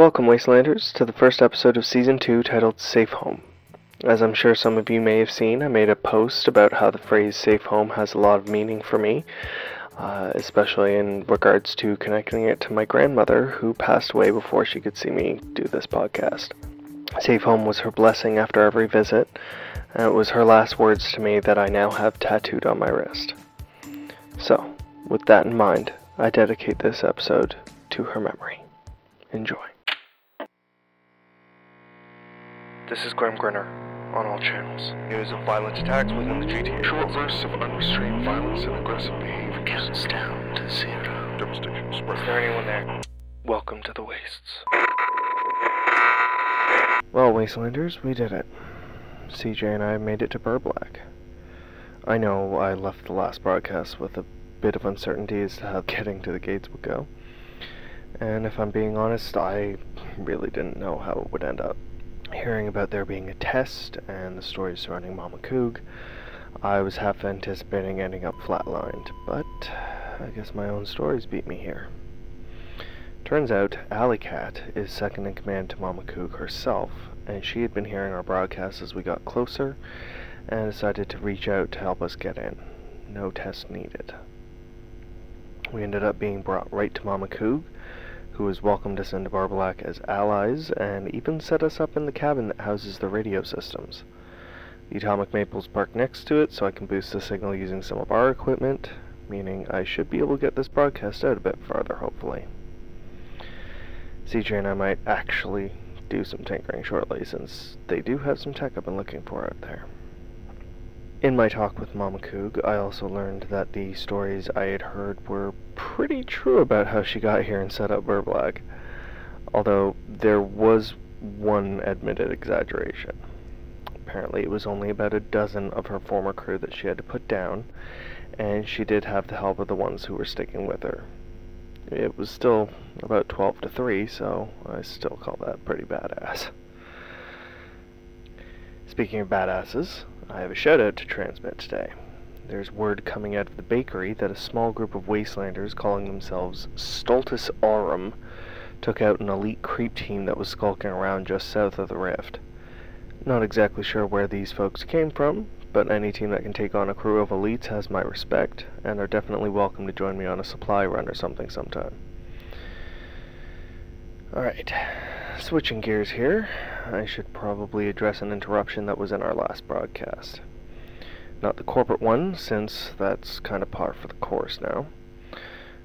Welcome, Wastelanders, to the first episode of Season 2 titled Safe Home. As I'm sure some of you may have seen, I made a post about how the phrase safe home has a lot of meaning for me, uh, especially in regards to connecting it to my grandmother, who passed away before she could see me do this podcast. Safe home was her blessing after every visit, and it was her last words to me that I now have tattooed on my wrist. So, with that in mind, I dedicate this episode to her memory. Enjoy. This is Grimm Grinner on all channels. News of violent attacks within the GTA. Short bursts of unrestrained violence and aggressive behavior. Counts down to zero. Devastation spread. Is there anyone there? Welcome to the Wastes. Well, Wastelanders, we did it. CJ and I made it to Brb'Lac. I know I left the last broadcast with a bit of uncertainty as to how getting to the gates would go. And if I'm being honest, I really didn't know how it would end up. Hearing about there being a test and the stories surrounding Mama Coog, I was half anticipating ending up flatlined, but I guess my own stories beat me here. Turns out, Alley Cat is second in command to Mama Coog herself, and she had been hearing our broadcasts as we got closer and decided to reach out to help us get in. No test needed. We ended up being brought right to Mama Coog, who has welcomed us into Brb'Lac as allies and even set us up in the cabin that houses the radio systems. The atomic maples parked next to it so I can boost the signal using some of our equipment, meaning I should be able to get this broadcast out a bit farther, hopefully. CJ and I might actually do some tinkering shortly, since they do have some tech I've been looking for out there. In my talk with Mama Coog, I also learned that the stories I had heard were pretty true about how she got here and set up Brb'Lac, although there was one admitted exaggeration. Apparently, it was only about a dozen of her former crew that she had to put down, and she did have the help of the ones who were sticking with her. It was still about 12 to 3, so I still call that pretty badass. Speaking of badasses, I have a shout out to transmit today. There's word coming out of the bakery that a small group of wastelanders calling themselves Stultus Aurum took out an elite creep team that was skulking around just south of the rift. Not exactly sure where these folks came from, but any team that can take on a crew of elites has my respect, and are definitely welcome to join me on a supply run or something sometime. Alright, switching gears here, I should probably address an interruption that was in our last broadcast. Not the corporate one, since that's kind of par for the course now.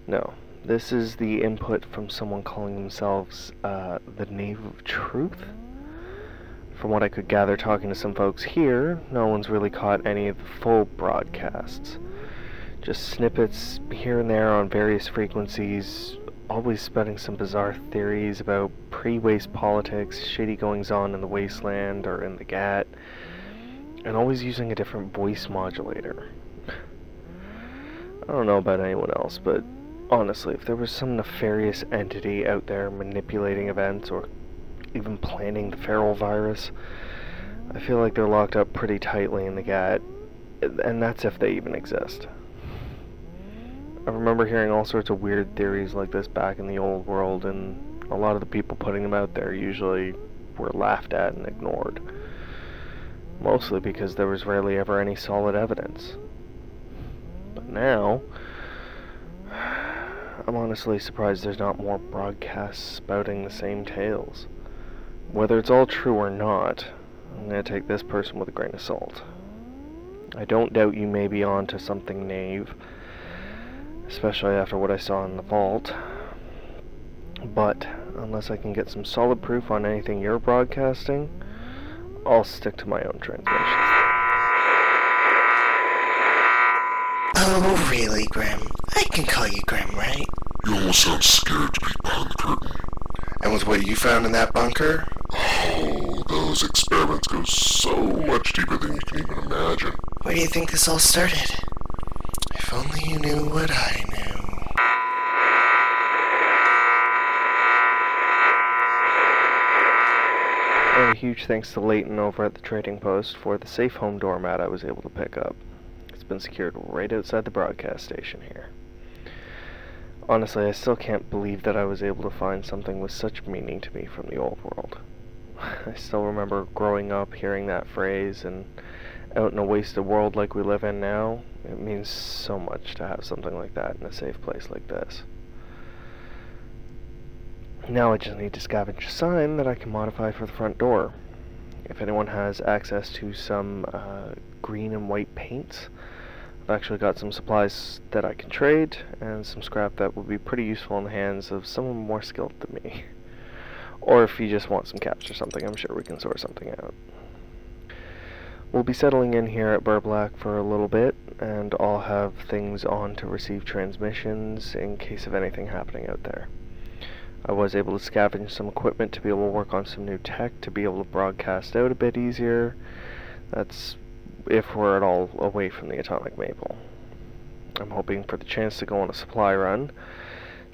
No, this is the input from someone calling themselves uh, the Knave of Truth. From what I could gather talking to some folks here, no one's really caught any of the full broadcasts. Just snippets here and there on various frequencies, always spouting some bizarre theories about pre-waste politics, shady goings-on in the wasteland or in the GAT, and always using a different voice modulator. I don't know about anyone else, but honestly, if there was some nefarious entity out there manipulating events or even planning the feral virus, I feel like they're locked up pretty tightly in the GAT, and that's if they even exist. I remember hearing all sorts of weird theories like this back in the old world, and a lot of the people putting them out there usually were laughed at and ignored. Mostly because there was rarely ever any solid evidence. But now, I'm honestly surprised there's not more broadcasts spouting the same tales. Whether it's all true or not, I'm going to take this person with a grain of salt. I don't doubt you may be onto something, Knave especially after what I saw in the vault. But unless I can get some solid proof on anything you're broadcasting, I'll stick to my own transmissions. Oh, really, Grimm? I can call you Grimm, right? You almost sound scared to be behind the curtain. And with what you found in that bunker? Oh, those experiments go so much deeper than you can even imagine. Where do you think this all started? Only you knew what I knew. And a huge thanks to Layton over at the Trading Post for the safe home doormat I was able to pick up. It's been secured right outside the broadcast station here. Honestly, I still can't believe that I was able to find something with such meaning to me from the old world. I still remember growing up hearing that phrase, and out in a wasted world like we live in now, it means so much to have something like that in a safe place like this. Now I just need to scavenge a sign that I can modify for the front door. If anyone has access to some uh, green and white paints, I've actually got some supplies that I can trade and some scrap that would be pretty useful in the hands of someone more skilled than me. Or if you just want some caps or something, I'm sure we can sort something out. We'll be settling in here at Brb'Lac for a little bit, and I'll have things on to receive transmissions in case of anything happening out there. I was able to scavenge some equipment to be able to work on some new tech to be able to broadcast out a bit easier. That's if we're at all away from the atomic maple. I'm hoping for the chance to go on a supply run,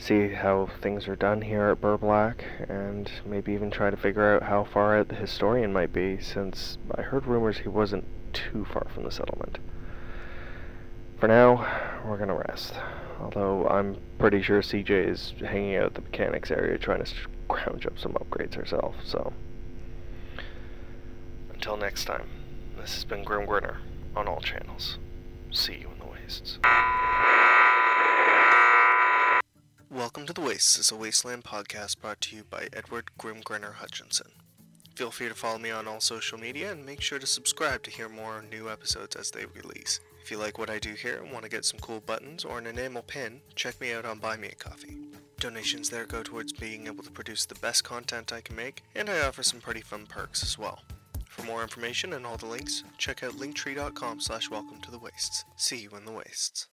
see how things are done here at Brb'Lac, and maybe even try to figure out how far out the historian might be, since I heard rumors he wasn't too far from the settlement. For now, we're gonna rest. Although I'm pretty sure CJ is hanging out at the mechanics area trying to scrounge up some upgrades herself, so. Until next time, this has been Grimm Grinner on all channels. See you in the wastes. Welcome to The Wastes is a Wasteland podcast brought to you by Edward Grimgrinner Hutchinson. Feel free to follow me on all social media and make sure to subscribe to hear more new episodes as they release. If you like what I do here and want to get some cool buttons or an enamel pin, check me out on Buy Me a Coffee. Donations there go towards being able to produce the best content I can make, and I offer some pretty fun perks as well. For more information and all the links, check out linktree.com slash welcome to the wastes. See you in the wastes.